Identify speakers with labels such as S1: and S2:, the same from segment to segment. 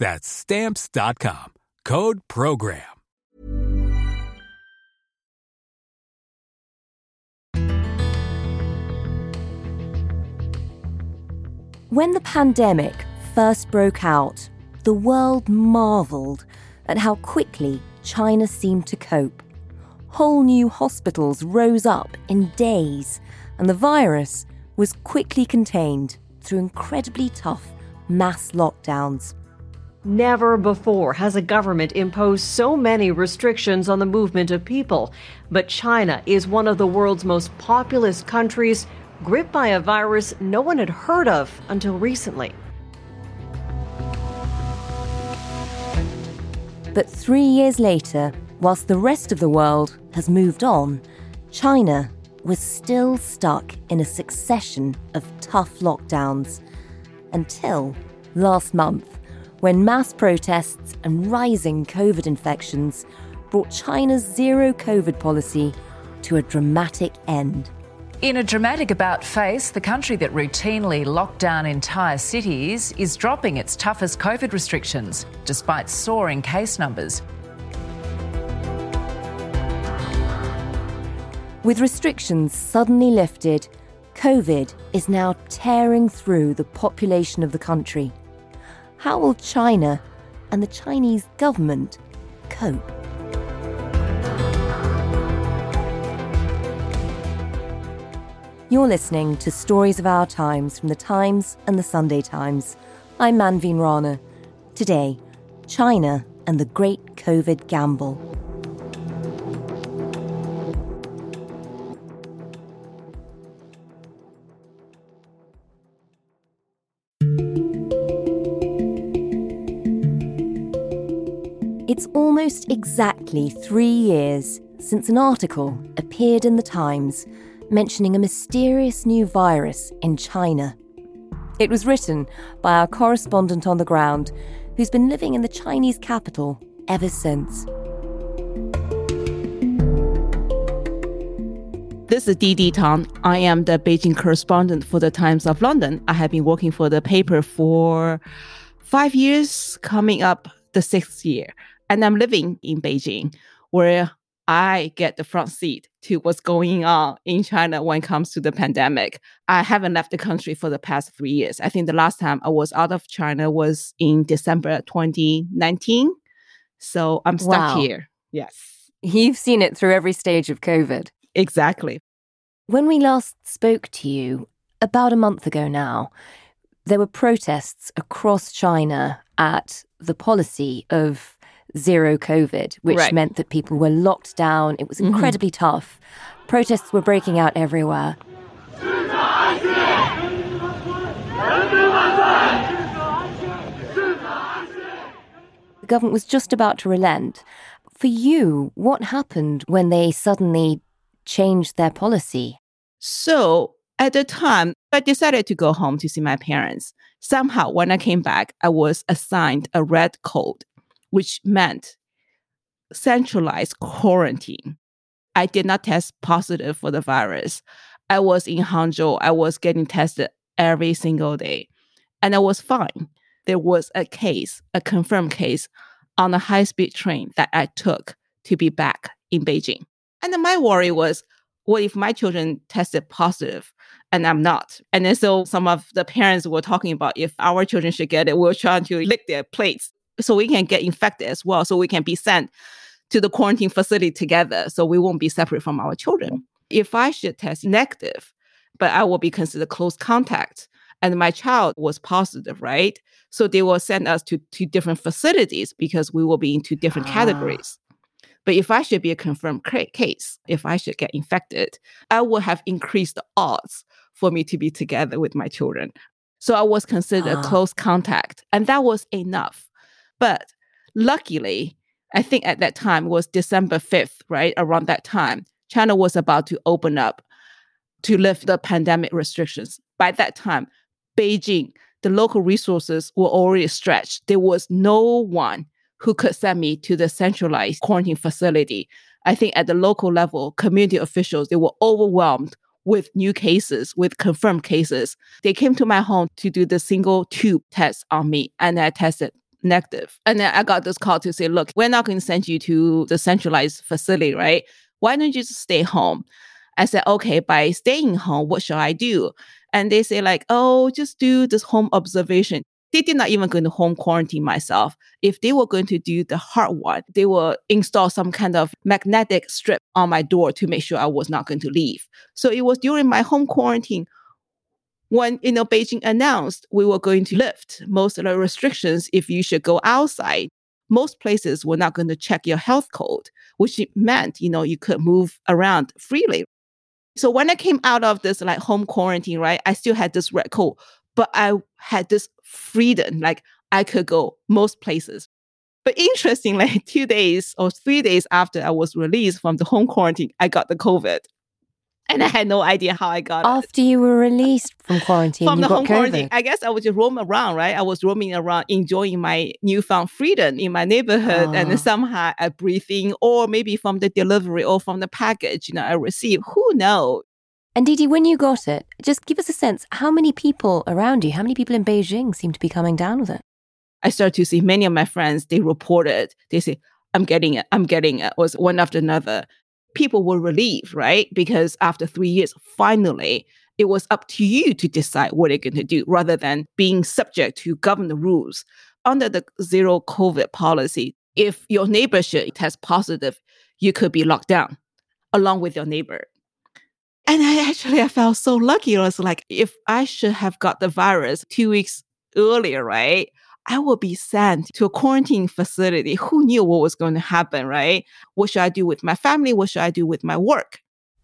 S1: That's stamps.com. Code program.
S2: When the pandemic first broke out, the world marveled at how quickly China seemed to cope. Whole new hospitals rose up in days, and the virus was quickly contained through incredibly tough mass lockdowns.
S3: Never before has a government imposed so many restrictions on the movement of people. But China is one of the world's most populous countries, gripped by a virus no one had heard of until recently.
S2: But three years later, whilst the rest of the world has moved on, China was still stuck in a succession of tough lockdowns until last month when mass protests and rising COVID infections brought China's zero COVID policy to a dramatic end.
S4: In a dramatic about face, the country that routinely locked down entire cities is dropping its toughest COVID restrictions, despite soaring case numbers.
S2: With restrictions suddenly lifted, COVID is now tearing through the population of the country. How will China and the Chinese government cope? You're listening to Stories of Our Times from the Times and the Sunday Times. I'm Manveen Rana. Today, China and the Great COVID Gamble. It's almost exactly three years since an article appeared in the Times mentioning a mysterious new virus in China. It was written by our correspondent on the ground, who's been living in the Chinese capital ever since.
S5: This is Didi Tang. I am the Beijing correspondent for the Times of London. I have been working for the paper for five years, coming up the sixth year and I'm living in Beijing, where I get the front seat to what's going on in China when it comes to the pandemic. I haven't left the country for the past three years. I think the last time I was out of China was in December 2019. So I'm stuck
S2: Wow.
S5: here. Yes,
S2: You've seen it through every stage of COVID.
S5: exactly.
S2: When we last spoke to you, about a month ago now, there were protests across China at the policy of zero COVID, which
S5: Right.
S2: meant that people were locked down. It was mm-hmm. incredibly tough. Protests were breaking out everywhere. The government was just about to relent. For you, what happened when they suddenly changed their policy?
S5: So at the time, I decided to go home to see my parents. Somehow, when I came back, I was assigned a red code, which meant centralized quarantine. I did not test positive for the virus. I was in Hangzhou. I was getting tested every single day, and I was fine. There was a case, a confirmed case, on a high speed train that I took to be back in Beijing. And my worry was, what if my children tested positive and I'm not? And then so some of the parents were talking about if our children should get it, we're trying to lick their plates so we can get infected as well, so we can be sent to the quarantine facility together, so we won't be separate from our children. If I should test negative, but I will be considered close contact, and my child was positive, right? So they will send us to two different facilities because we will be in two different ah. categories. But if I should be a confirmed case, if I should get infected, I would have increased the odds for me to be together with my children. So I was considered uh. close contact, and that was enough. But luckily, I think at that time was December 5th, right? Around that time, China was about to open up to lift the pandemic restrictions. By that time, Beijing, the local resources were already stretched. There was no one who could send me to the centralized quarantine facility. I think at the local level, community officials, they were overwhelmed with new cases, with confirmed cases. They came to my home to do the single tube test on me, and I tested negative. And then I got this call to say, look, we're not going to send you to the centralized facility, right? Why don't you just stay home? I said, okay, by staying home, what shall I do? And they say, like, oh, just do this home observation they did not even go to home quarantine myself. If they were going to do the hard one, they will install some kind of magnetic strip on my door to make sure I was not going to leave. So it was during my home quarantine when you know Beijing announced we were going to lift most of the restrictions if you should go outside. Most places were not going to check your health code, which meant you know you could move around freely. So when I came out of this like home quarantine, right, I still had this red code, but I had this freedom. Like I could go most places. But interestingly, two days or three days after I was released from the home quarantine, I got the COVID. And I had no idea how I got
S2: After it. After you were released from quarantine,
S5: from
S2: the
S5: home
S2: COVID.
S5: quarantine, I guess I was just roaming around, right? I was roaming around, enjoying my newfound freedom in my neighborhood, and ah. somehow I breathe in, or maybe from the delivery or from the package, you know, I received. Who knows?
S2: And Didi, when you got it, just give us a sense how many people around you, how many people in Beijing seem to be coming down with it?
S5: I started to see many of my friends, they reported, they say, I'm getting it, I'm getting it, was one after another. People were relieved, right? Because after three years, finally, it was up to you to decide what you're going to do rather than being subject to government rules. Under the zero COVID policy, if your neighbor should test positive, you could be locked down along with your neighbor. And I actually I felt so lucky. I was like, if I should have got the virus two weeks earlier, right? I will be sent to a quarantine facility. Who knew what was going to happen, right? What should I do with my family? What should I do with my work?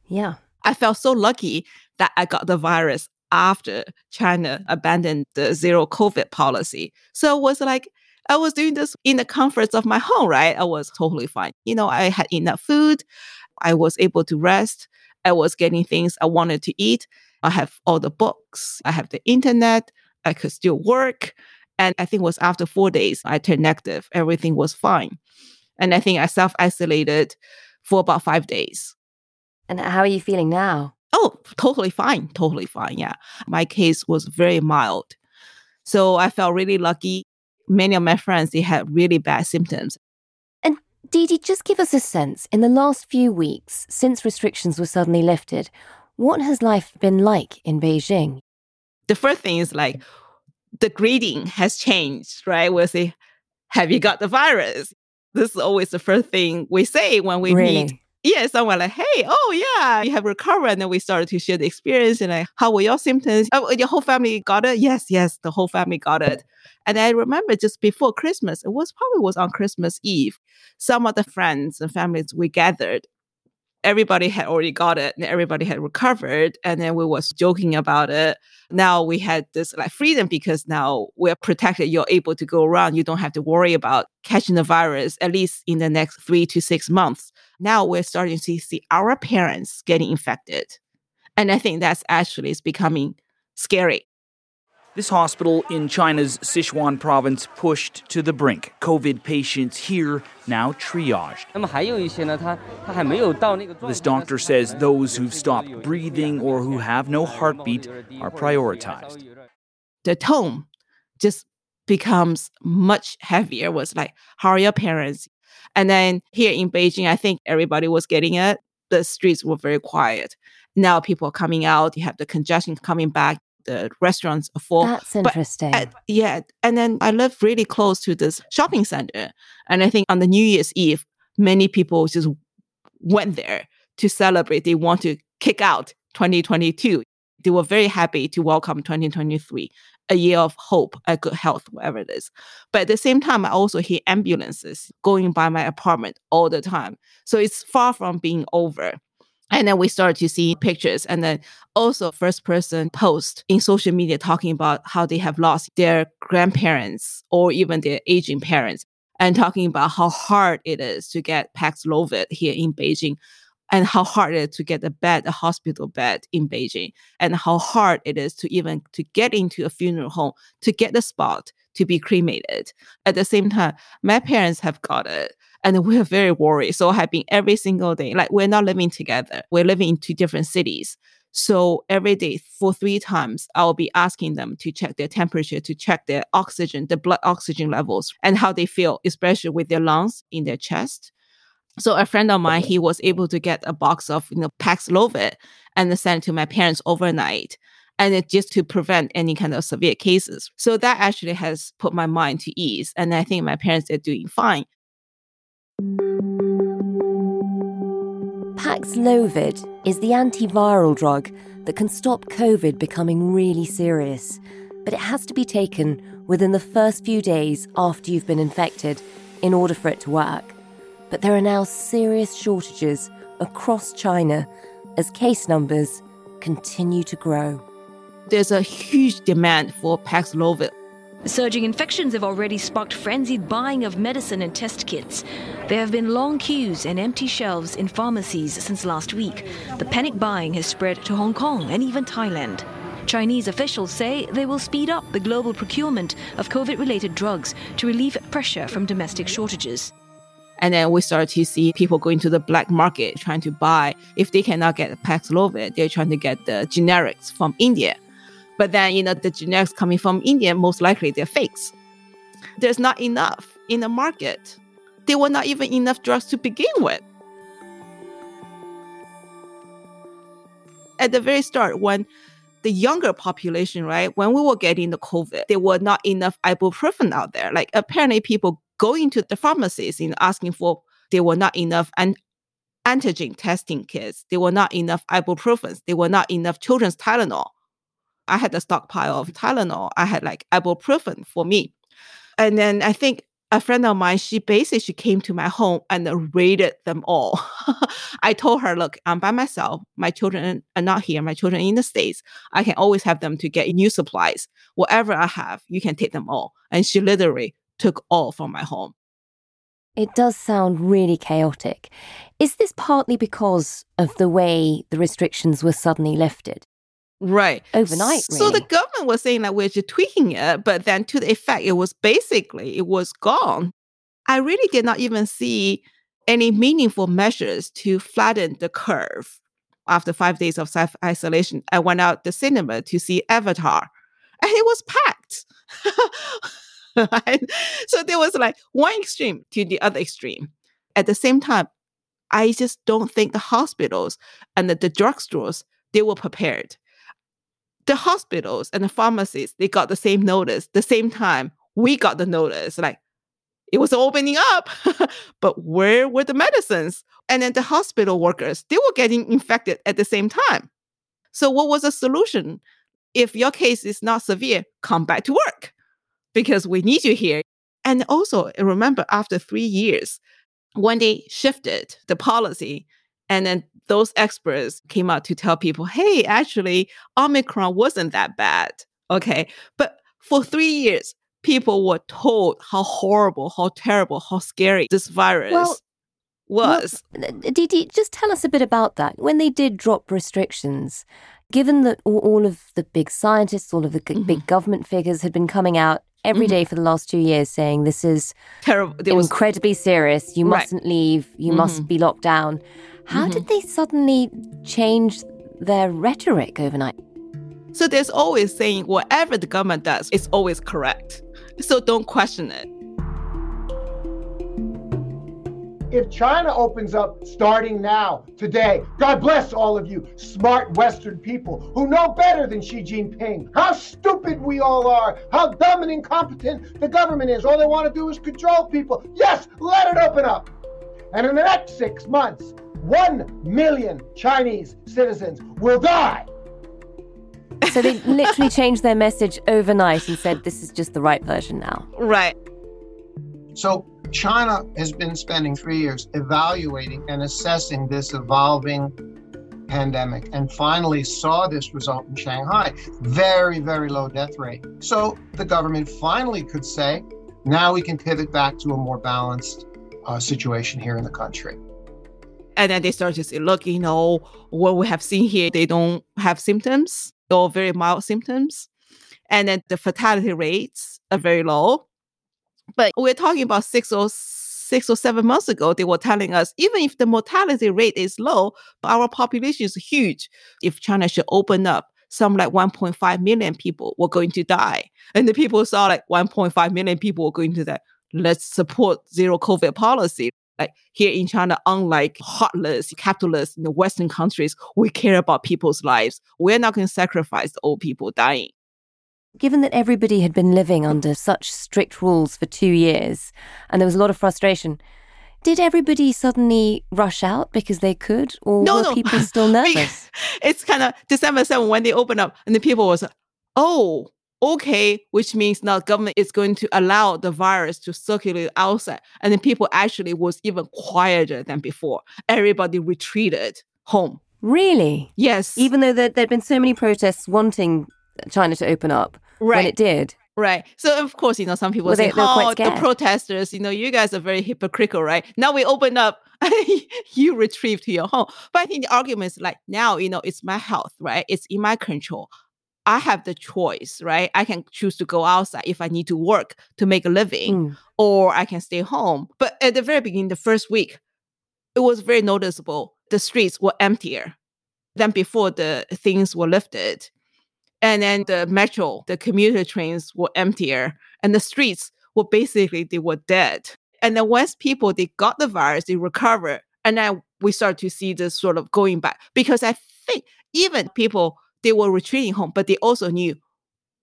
S2: Yeah.
S5: I felt so lucky that I got the virus after China abandoned the zero COVID policy. So it was like, I was doing this in the comforts of my home, right? I was totally fine. You know, I had enough food. I was able to rest. I was getting things I wanted to eat. I have all the books. I have the internet. I could still work. And I think it was after four days, I turned negative. Everything was fine. And I think I self isolated for about five days.
S2: And how are you feeling now?
S5: Oh, totally fine. Totally fine. Yeah. My case was very mild. So I felt really lucky. Many of my friends, they had really bad symptoms.
S2: And Didi, just give us a sense. In the last few weeks, since restrictions were suddenly lifted, what has life been like in Beijing?
S5: The first thing is like the greeting has changed, right? We'll say, Have you got the virus? This is always the first thing we say when we
S2: really?
S5: meet yeah, someone like, hey, oh yeah, you have recovered. And then we started to share the experience and like, how were your symptoms? Oh, your whole family got it? Yes, yes, the whole family got it. And I remember just before Christmas, it was probably was on Christmas Eve. Some of the friends and families we gathered everybody had already got it and everybody had recovered and then we was joking about it. Now we had this like freedom because now we're protected. You're able to go around. You don't have to worry about catching the virus at least in the next three to six months. Now we're starting to see our parents getting infected. And i think that's actually is becoming scary
S6: This hospital in China's Sichuan province pushed to the brink. COVID patients here now triaged. This doctor says those who've stopped breathing or who have no heartbeat are prioritized.
S5: The tone just becomes much heavier. Was like, how are your parents? And then here in Beijing, I think everybody was getting it. The streets were very quiet. Now people are coming out. You have the congestion coming back the restaurants are full.
S2: That's interesting.
S5: Yeah. And then I live really close to this shopping center. And I think on the New Year's Eve, many people just went there to celebrate. They want to kick out 2022. They were very happy to welcome 2023, a year of hope, a good health, whatever it is. But at the same time, I also hear ambulances going by my apartment all the time. So it's far from being over. And then we started to see pictures and then also first person post in social media talking about how they have lost their grandparents or even their aging parents and talking about how hard it is to get Paxlovid here in Beijing and how hard it is to get a bed, a hospital bed in Beijing, and how hard it is to even to get into a funeral home, to get the spot to be cremated. At the same time, my parents have got it and we're very worried. So I've been every single day. Like we're not living together. We're living in two different cities. So every day for three times, I'll be asking them to check their temperature, to check their oxygen, the blood oxygen levels, and how they feel, especially with their lungs in their chest. So a friend of mine, he was able to get a box of you know Paxlovid and send it to my parents overnight and it just to prevent any kind of severe cases. So that actually has put my mind to ease. And I think my parents are doing fine.
S2: Paxlovid is the antiviral drug that can stop COVID becoming really serious, but it has to be taken within the first few days after you've been infected in order for it to work. But there are now serious shortages across China as case numbers continue to grow.
S5: There's a huge demand for Paxlovid
S7: Surging infections have already sparked frenzied buying of medicine and test kits. There have been long queues and empty shelves in pharmacies since last week. The panic buying has spread to Hong Kong and even Thailand. Chinese officials say they will speed up the global procurement of COVID related drugs to relieve pressure from domestic shortages.
S5: And then we start to see people going to the black market trying to buy. If they cannot get Paxlovid, they're trying to get the generics from India. But then, you know, the generics coming from India, most likely they're fakes. There's not enough in the market. There were not even enough drugs to begin with. At the very start, when the younger population, right, when we were getting the COVID, there were not enough ibuprofen out there. Like apparently people going to the pharmacies and asking for, there were not enough and antigen testing kits. There were not enough ibuprofen. There were not enough children's Tylenol. I had a stockpile of Tylenol. I had like ibuprofen for me. And then I think a friend of mine, she basically she came to my home and raided them all. I told her, look, I'm by myself. My children are not here. My children are in the States. I can always have them to get new supplies. Whatever I have, you can take them all. And she literally took all from my home.
S2: It does sound really chaotic. Is this partly because of the way the restrictions were suddenly lifted?
S5: Right.
S2: Overnight.
S5: So
S2: really.
S5: the government was saying that we're just tweaking it, but then to the effect, it was basically it was gone. I really did not even see any meaningful measures to flatten the curve. After five days of self isolation, I went out the cinema to see Avatar, and it was packed. so there was like one extreme to the other extreme. At the same time, I just don't think the hospitals and the, the drugstores they were prepared the hospitals and the pharmacies, they got the same notice, the same time we got the notice. Like it was opening up, but where were the medicines? And then the hospital workers, they were getting infected at the same time. So, what was the solution? If your case is not severe, come back to work because we need you here. And also, remember, after three years, when they shifted the policy and then those experts came out to tell people, hey, actually, Omicron wasn't that bad. Okay. But for three years, people were told how horrible, how terrible, how scary this virus well, was.
S2: Well, Didi, just tell us a bit about that. When they did drop restrictions, Given that all of the big scientists, all of the mm-hmm. big government figures had been coming out every mm-hmm. day for the last two years saying this is terrible, was... incredibly serious. You right. mustn't leave. You mm-hmm. must be locked down. How mm-hmm. did they suddenly change their rhetoric overnight?
S5: So there's always saying whatever the government does is always correct. So don't question it.
S8: If China opens up starting now, today, God bless all of you smart Western people who know better than Xi Jinping how stupid we all are, how dumb and incompetent the government is. All they want to do is control people. Yes, let it open up. And in the next six months, one million Chinese citizens will die.
S2: So they literally changed their message overnight and said this is just the right version now.
S5: Right.
S8: So China has been spending three years evaluating and assessing this evolving pandemic and finally saw this result in Shanghai. Very, very low death rate. So the government finally could say, now we can pivot back to a more balanced uh, situation here in the country.
S5: And then they started to say, look, you know, what we have seen here, they don't have symptoms or very mild symptoms. And then the fatality rates are very low. But we're talking about six or six or seven months ago, they were telling us even if the mortality rate is low, but our population is huge. If China should open up, some like 1.5 million people were going to die. And the people saw like 1.5 million people were going to die. Let's support zero COVID policy. Like here in China, unlike heartless capitalists in the Western countries, we care about people's lives. We're not going to sacrifice the old people dying.
S2: Given that everybody had been living under such strict rules for two years and there was a lot of frustration, did everybody suddenly rush out because they could, or no, were no. people still nervous?
S5: it's kind of December 7 when they opened up, and the people was, oh, okay, which means now government is going to allow the virus to circulate outside. And then people actually was even quieter than before. Everybody retreated home.
S2: Really?
S5: Yes.
S2: Even though there, there'd been so many protests wanting China to open up right. when it did.
S5: Right. So of course, you know, some people well, say, "Oh, the protesters, you know, you guys are very hypocritical, right? Now we open up, you retrieve to your home." But I think the argument is like, now, you know, it's my health, right? It's in my control. I have the choice, right? I can choose to go outside if I need to work to make a living, mm. or I can stay home. But at the very beginning, the first week, it was very noticeable. The streets were emptier than before the things were lifted. And then the metro, the commuter trains were emptier and the streets were basically, they were dead. And then once people, they got the virus, they recovered. And then we start to see this sort of going back because I think even people, they were retreating home, but they also knew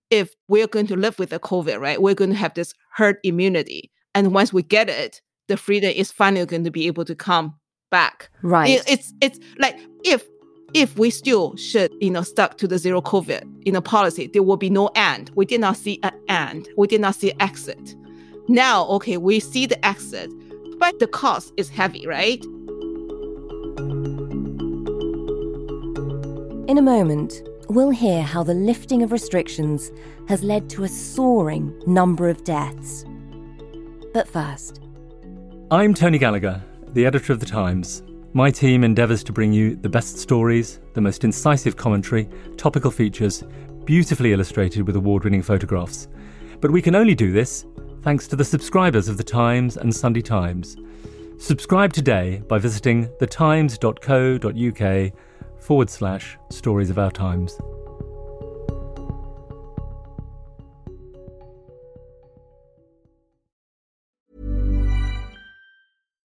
S5: if we're going to live with the COVID, right, we're going to have this herd immunity. And once we get it, the freedom is finally going to be able to come back.
S2: Right.
S5: It, it's it's like if if we still should, you know, stuck to the zero COVID, you know, policy, there will be no end. We did not see an end. We did not see exit. Now, okay, we see the exit, but the cost is heavy, right?
S2: In a moment, we'll hear how the lifting of restrictions has led to a soaring number of deaths. But first,
S9: I'm Tony Gallagher, the editor of The Times. My team endeavours to bring you the best stories, the most incisive commentary, topical features, beautifully illustrated with award winning photographs. But we can only do this thanks to the subscribers of The Times and Sunday Times. Subscribe today by visiting thetimes.co.uk forward slash stories of our times.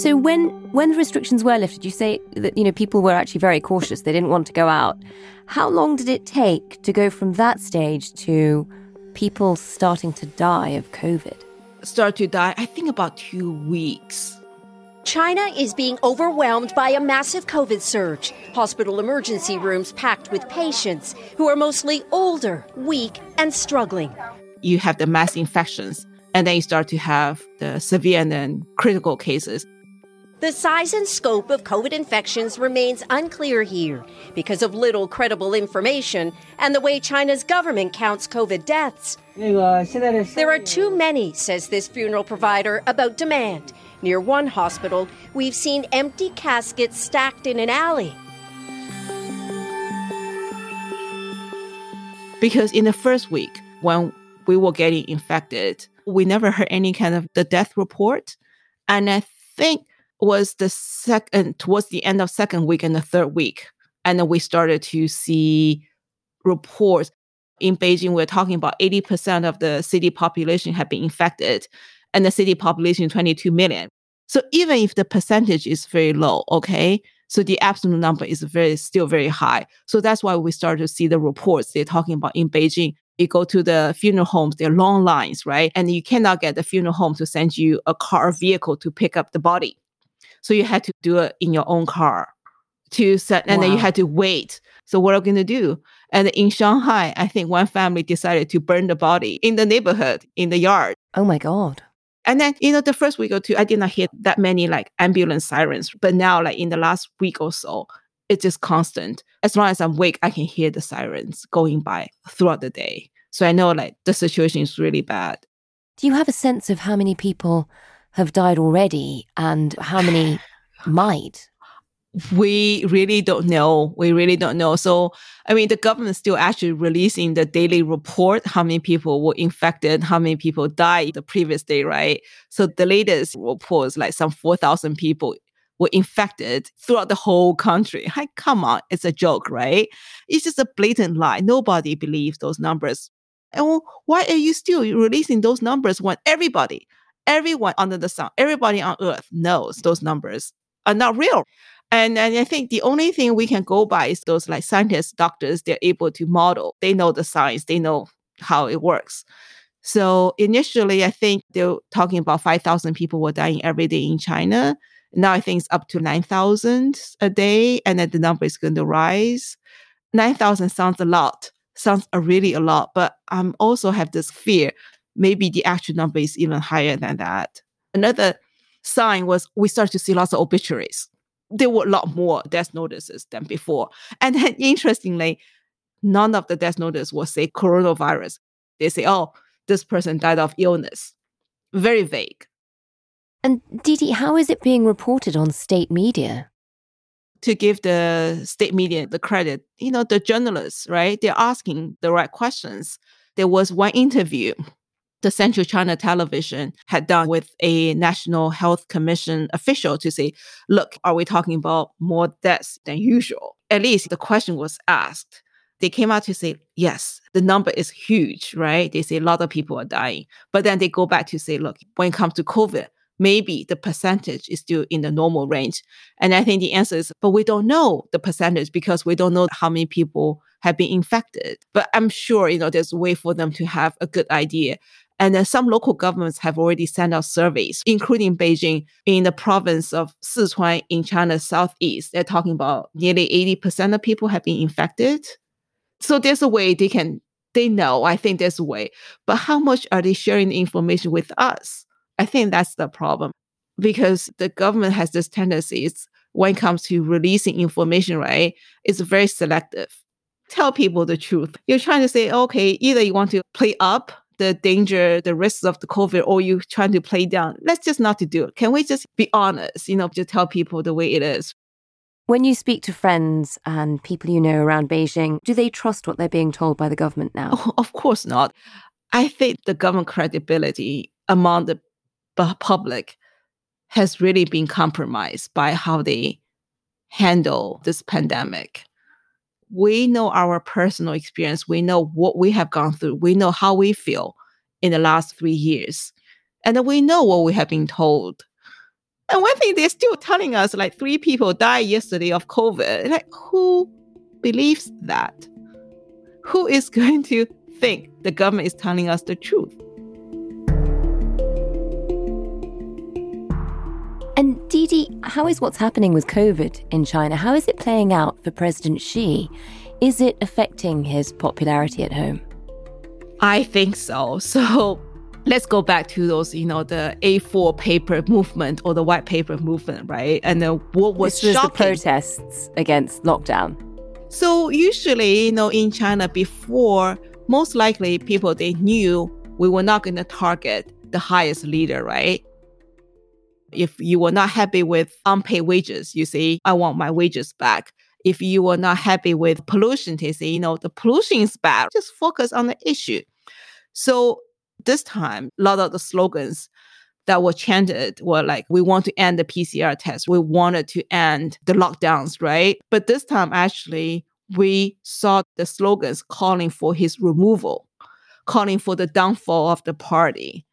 S2: So when when the restrictions were lifted, you say that you know people were actually very cautious. They didn't want to go out. How long did it take to go from that stage to people starting to die of COVID?
S5: Start to die, I think about two weeks.
S10: China is being overwhelmed by a massive COVID surge. Hospital emergency rooms packed with patients who are mostly older, weak, and struggling.
S5: You have the mass infections, and then you start to have the severe and then critical cases.
S10: The size and scope of COVID infections remains unclear here because of little credible information and the way China's government counts COVID deaths. There are too many, says this funeral provider, about demand. Near one hospital, we've seen empty caskets stacked in an alley.
S5: Because in the first week, when we were getting infected, we never heard any kind of the death report. And I think was the second uh, towards the end of second week and the third week and then we started to see reports in beijing we're talking about 80% of the city population have been infected and the city population 22 million so even if the percentage is very low okay so the absolute number is very still very high so that's why we start to see the reports they're talking about in beijing you go to the funeral homes, there are long lines, right? And you cannot get the funeral home to send you a car vehicle to pick up the body. So you had to do it in your own car to set, and wow. then you had to wait. So what are we going to do? And in Shanghai, I think one family decided to burn the body in the neighborhood, in the yard.
S2: Oh my God.
S5: And then, you know, the first week or two, I did not hear that many like ambulance sirens. But now, like in the last week or so, it's just constant. As long as I'm awake, I can hear the sirens going by throughout the day. So I know like the situation is really bad.
S2: Do you have a sense of how many people have died already and how many might?
S5: We really don't know. We really don't know. So, I mean, the government is still actually releasing the daily report how many people were infected, how many people died the previous day, right? So, the latest report is like some 4,000 people were infected throughout the whole country. Hey, come on, it's a joke, right? It's just a blatant lie. Nobody believes those numbers. And why are you still releasing those numbers when everybody, everyone under the sun, everybody on earth knows those numbers are not real. And, and I think the only thing we can go by is those like scientists, doctors, they're able to model. They know the science, they know how it works. So initially, I think they're talking about 5,000 people were dying every day in China. Now I think it's up to 9,000 a day, and then the number is going to rise. 9,000 sounds a lot, sounds really a lot, but I am also have this fear maybe the actual number is even higher than that. Another sign was we started to see lots of obituaries. There were a lot more death notices than before. And then interestingly, none of the death notices will say coronavirus. They say, oh, this person died of illness. Very vague.
S2: And Didi, how is it being reported on state media?
S5: To give the state media the credit, you know, the journalists, right? They're asking the right questions. There was one interview the Central China Television had done with a National Health Commission official to say, look, are we talking about more deaths than usual? At least the question was asked. They came out to say, yes, the number is huge, right? They say a lot of people are dying. But then they go back to say, look, when it comes to COVID, maybe the percentage is still in the normal range. And I think the answer is, but we don't know the percentage because we don't know how many people have been infected. But I'm sure, you know, there's a way for them to have a good idea. And then some local governments have already sent out surveys, including Beijing in the province of Sichuan in China's southeast. They're talking about nearly 80% of people have been infected. So there's a way they can, they know, I think there's a way. But how much are they sharing the information with us? I think that's the problem. because the government has this tendency it's, when it comes to releasing information, right? It's very selective. Tell people the truth. You're trying to say, okay, either you want to play up the danger, the risks of the COVID, or you trying to play down. Let's just not to do it. Can we just be honest, you know, just tell people the way it is?
S2: When you speak to friends and people you know around Beijing, do they trust what they're being told by the government now?
S5: Oh, of course not. I think the government credibility among the public has really been compromised by how they handle this pandemic. We know our personal experience. We know what we have gone through. We know how we feel in the last three years. And we know what we have been told. And one thing they're still telling us like three people died yesterday of COVID. Like, who believes that? Who is going to think the government is telling us the truth?
S2: And Didi, how is what's happening with COVID in China? How is it playing out for President Xi? Is it affecting his popularity at home?
S5: I think so. So let's go back to those, you know, the A4 paper movement or the white paper movement, right? And then what was,
S2: this was
S5: shocking,
S2: the protests against lockdown.
S5: So usually, you know, in China before, most likely people they knew we were not going to target the highest leader, right? If you were not happy with unpaid wages, you say, I want my wages back. If you were not happy with pollution, they say, you know, the pollution is bad. Just focus on the issue. So this time, a lot of the slogans that were chanted were like, we want to end the PCR test. We wanted to end the lockdowns, right? But this time, actually, we saw the slogans calling for his removal, calling for the downfall of the party.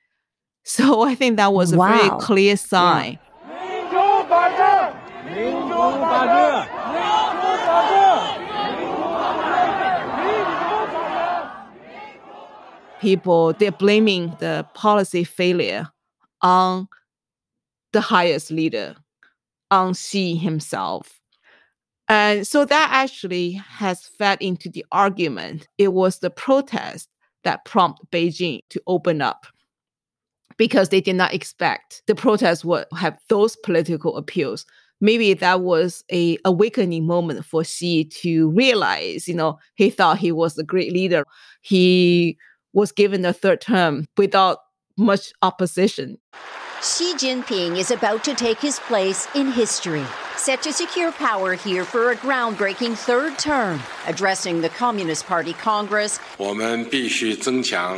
S5: So I think that was a
S2: wow.
S5: very clear sign. People, they're blaming the policy failure on the highest leader, on Xi himself. And so that actually has fed into the argument. It was the protest that prompted Beijing to open up because they did not expect the protest would have those political appeals. Maybe that was a awakening moment for Xi to realize, you know, he thought he was a great leader. He was given a third term without much opposition.
S10: Xi Jinping is about to take his place in history, set to secure power here for a groundbreaking third term. Addressing the Communist Party Congress,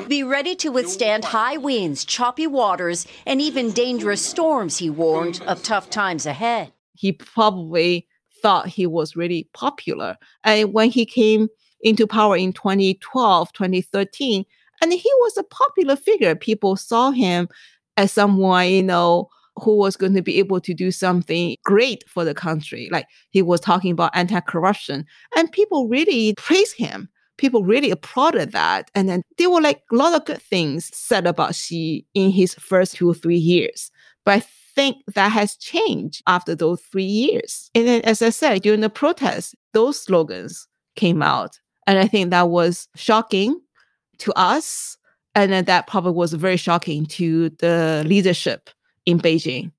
S10: be ready to withstand high winds, choppy waters, and even dangerous storms, he warned, of tough times ahead.
S5: He probably thought he was really popular. And when he came into power in 2012, 2013, and he was a popular figure. People saw him as someone, you know, who was going to be able to do something great for the country. Like he was talking about anti-corruption and people really praised him. People really applauded that. And then there were like a lot of good things said about Xi in his first two three years. But I think that has changed after those three years. And then, as I said, during the protests, those slogans came out. And I think that was shocking to us and then that probably was very shocking to the leadership in Beijing.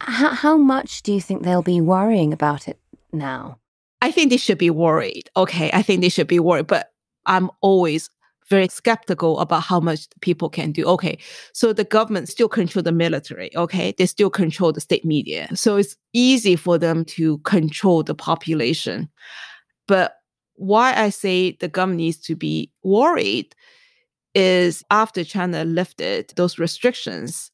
S2: How, how much do you think they'll be worrying about it now?
S5: I think they should be worried. Okay, I think they should be worried, but I'm always very skeptical about how much people can do. Okay, so the government still control the military. Okay, they still control the state media, so it's easy for them to control the population. But why I say the government needs to be worried is after China lifted those restrictions.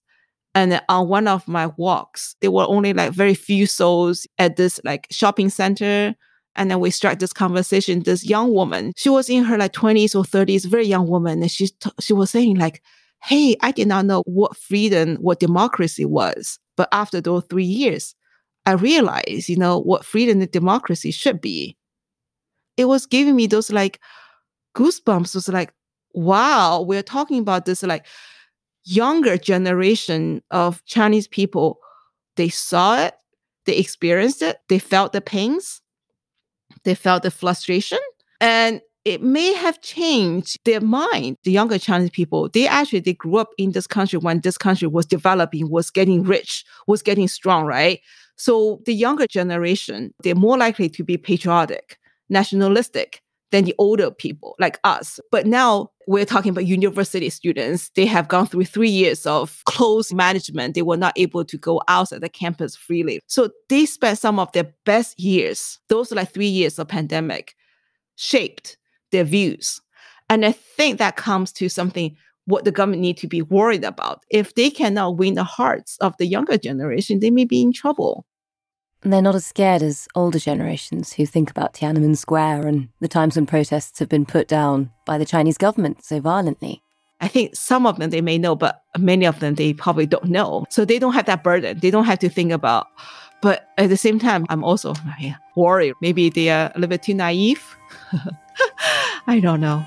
S5: And on one of my walks, there were only like very few souls at this like shopping center. And then we struck this conversation. This young woman, she was in her like 20s or 30s, very young woman. And she, t- she was saying like, Hey, I did not know what freedom, what democracy was. But after those three years, I realized, you know, what freedom and democracy should be. It was giving me those like goosebumps. It was like, wow, we're talking about this like younger generation of Chinese people. They saw it, they experienced it, they felt the pains, they felt the frustration. And it may have changed their mind. The younger Chinese people, they actually they grew up in this country when this country was developing, was getting rich, was getting strong, right? So the younger generation, they're more likely to be patriotic, nationalistic than the older people like us. But now we're talking about university students. They have gone through three years of close management. They were not able to go outside the campus freely. So they spent some of their best years, those like three years of pandemic, shaped their views. And I think that comes to something what the government need to be worried about. If they cannot win the hearts of the younger generation, they may be in trouble.
S2: They're not as scared as older generations who think about Tiananmen Square and the times when protests have been put down by the Chinese government so violently.
S5: I think some of them they may know, but many of them they probably don't know. So they don't have that burden. They don't have to think about. But at the same time, I'm also worried. Maybe they are a little bit too naive. I don't know.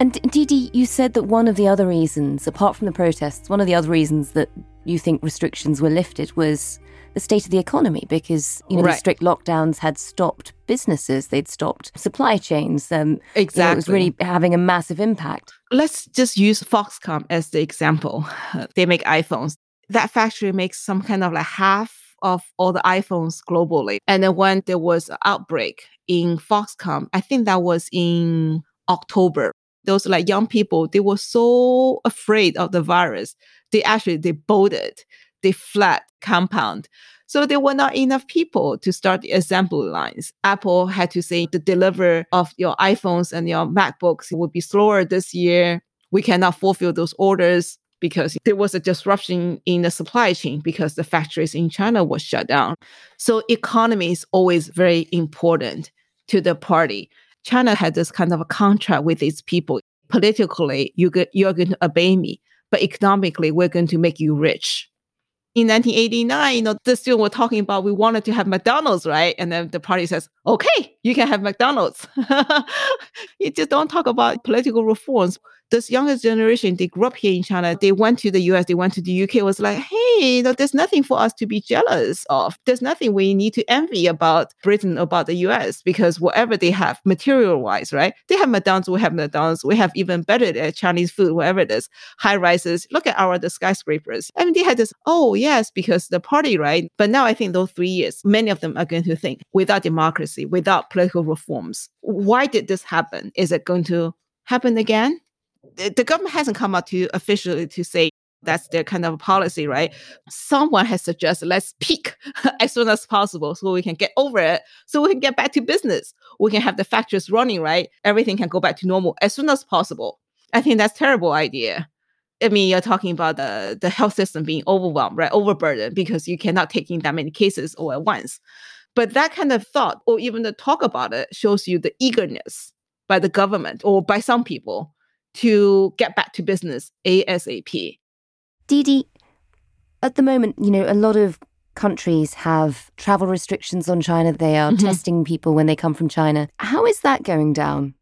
S2: And Didi, you said that one of the other reasons, apart from the protests, one of the other reasons that you think restrictions were lifted was the state of the economy because you know right. the strict lockdowns had stopped businesses, they'd stopped supply chains. Um,
S5: exactly, you know,
S2: it was really having a massive impact.
S5: Let's just use Foxconn as the example. they make iPhones. That factory makes some kind of like half of all the iPhones globally. And then when there was an outbreak in Foxconn, I think that was in October those like young people, they were so afraid of the virus. They actually they bolted, they fled compound. So there were not enough people to start the assembly lines. Apple had to say the deliver of your iPhones and your MacBooks would be slower this year. We cannot fulfill those orders because there was a disruption in the supply chain because the factories in China were shut down. So economy is always very important to the party. China had this kind of a contract with its people. Politically, you get, you're going to obey me, but economically, we're going to make you rich. In 1989, you know, the students were talking about we wanted to have McDonald's, right? And then the party says, okay, you can have McDonald's. you just don't talk about political reforms this younger generation, they grew up here in China. They went to the US, they went to the UK, was like, hey, no, there's nothing for us to be jealous of. There's nothing we need to envy about Britain, about the US, because whatever they have material wise, right? They have McDonald's, we have McDonald's, we have even better Chinese food, whatever it is, high rises. Look at our the skyscrapers. I mean, they had this, oh, yes, because the party, right? But now I think those three years, many of them are going to think without democracy, without political reforms, why did this happen? Is it going to happen again? The government hasn't come out to officially to say that's their kind of policy, right? Someone has suggested let's peak as soon as possible so we can get over it, so we can get back to business. We can have the factories running, right? Everything can go back to normal as soon as possible. I think that's terrible idea. I mean, you're talking about the, the health system being overwhelmed, right? Overburdened because you cannot take in that many cases all at once. But that kind of thought, or even the talk about it, shows you the eagerness by the government or by some people to get back to business ASAP.
S2: Didi, at the moment, you know, a lot of countries have travel restrictions on China. They are mm-hmm. testing people when they come from China. How is that going down?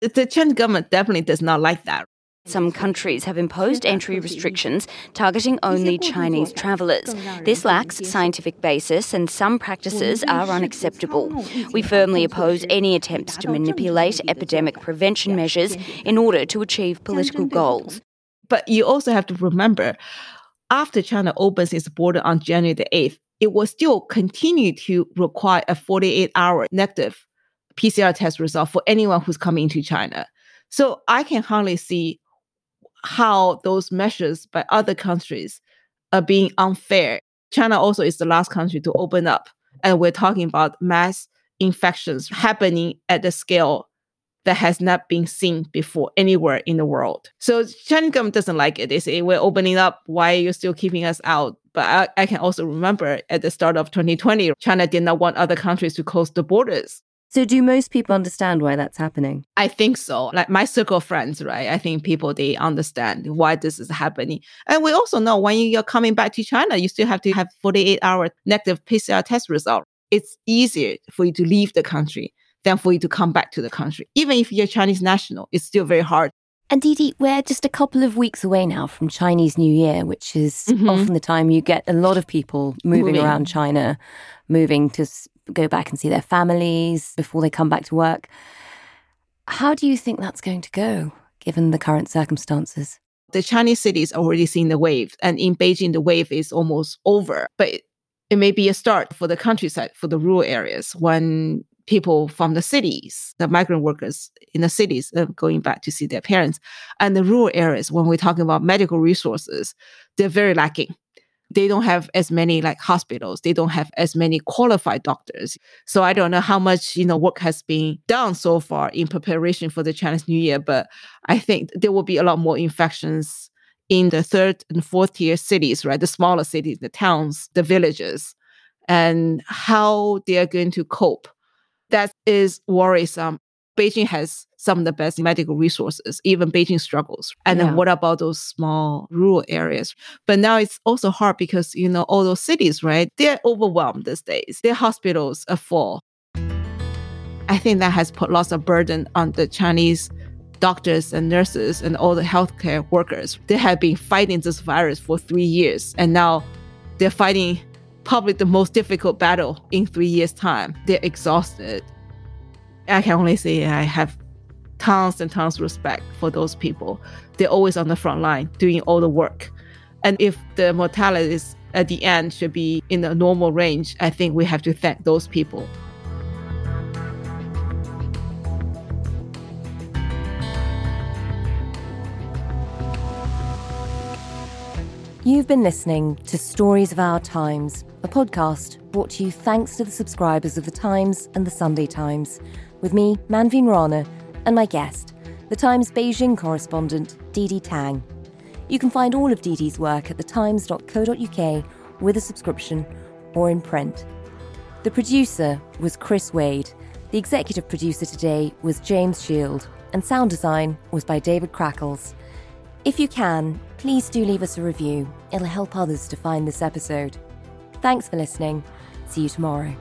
S5: The Chinese government definitely does not like that.
S11: Some countries have imposed entry restrictions targeting only Chinese travellers. This lacks scientific basis and some practices are unacceptable. We firmly oppose any attempts to manipulate epidemic prevention measures in order to achieve political goals.
S5: But you also have to remember, after China opens its border on January the 8th, it will still continue to require a 48 hour negative PCR test result for anyone who's coming into China. So I can hardly see how those measures by other countries are being unfair. China also is the last country to open up. And we're talking about mass infections happening at the scale that has not been seen before anywhere in the world. So Chinese government doesn't like it. They say we're opening up. Why are you still keeping us out? But I, I can also remember at the start of 2020, China did not want other countries to close the borders.
S2: So, do most people understand why that's happening?
S5: I think so. Like my circle of friends, right? I think people they understand why this is happening, and we also know when you're coming back to China, you still have to have 48 hour negative PCR test result. It's easier for you to leave the country than for you to come back to the country. Even if you're Chinese national, it's still very hard.
S2: And Didi, we're just a couple of weeks away now from Chinese New Year, which is
S5: Mhm.
S2: often the time you get a lot of people moving,
S5: Moving.
S2: around China, moving to s- go back and see their families before they come back to work. How do you think that's going to go, given the current circumstances?
S5: the Chinese cities already seeing the wave, and in Beijing, the wave is almost over. But it, it may be a start for the countryside, for the rural areas, when people from the cities, the migrant workers in the cities, are going back to see their parents, and the rural areas, when we're talking about medical resources, they're very lacking. They don't have as many like hospitals. They don't have as many qualified doctors. So I don't know how much you know work has been done so far in preparation for the Chinese New Year, but I think there will be a lot more infections in the third and fourth tier cities, right? The smaller cities, the towns, the villages, and how they are going to cope. That is worrisome. Beijing has some of the best medical resources, even Beijing struggles. And
S2: Yeah.
S5: then what about those small rural areas? But now it's also hard because, you know, all those cities, right? They're overwhelmed these days. Their hospitals are full. I think that has put lots of burden on the Chinese doctors and nurses and all the healthcare workers. They have been fighting this virus for three years, and now they're fighting probably the most difficult battle in three years' time. They're exhausted. I can only say I have tons and tons of respect for those people. They're always on the front line doing all the work. And if the mortality is at the end should be in the normal range, I think we have to thank those people.
S2: You've been listening to Stories of Our Times, a podcast brought to you thanks to the subscribers of The Times and The Sunday Times, with me, Manveen Rana, and my guest, The Times Beijing correspondent, Didi Tang. You can find all of Didi's work at thetimes.co.uk with a subscription or in print. The producer was Chris Wade. The executive producer today was James Shield, and sound design was by David Crackles. If you can, please do leave us a review. It'll help others to find this episode. Thanks for listening. See you tomorrow.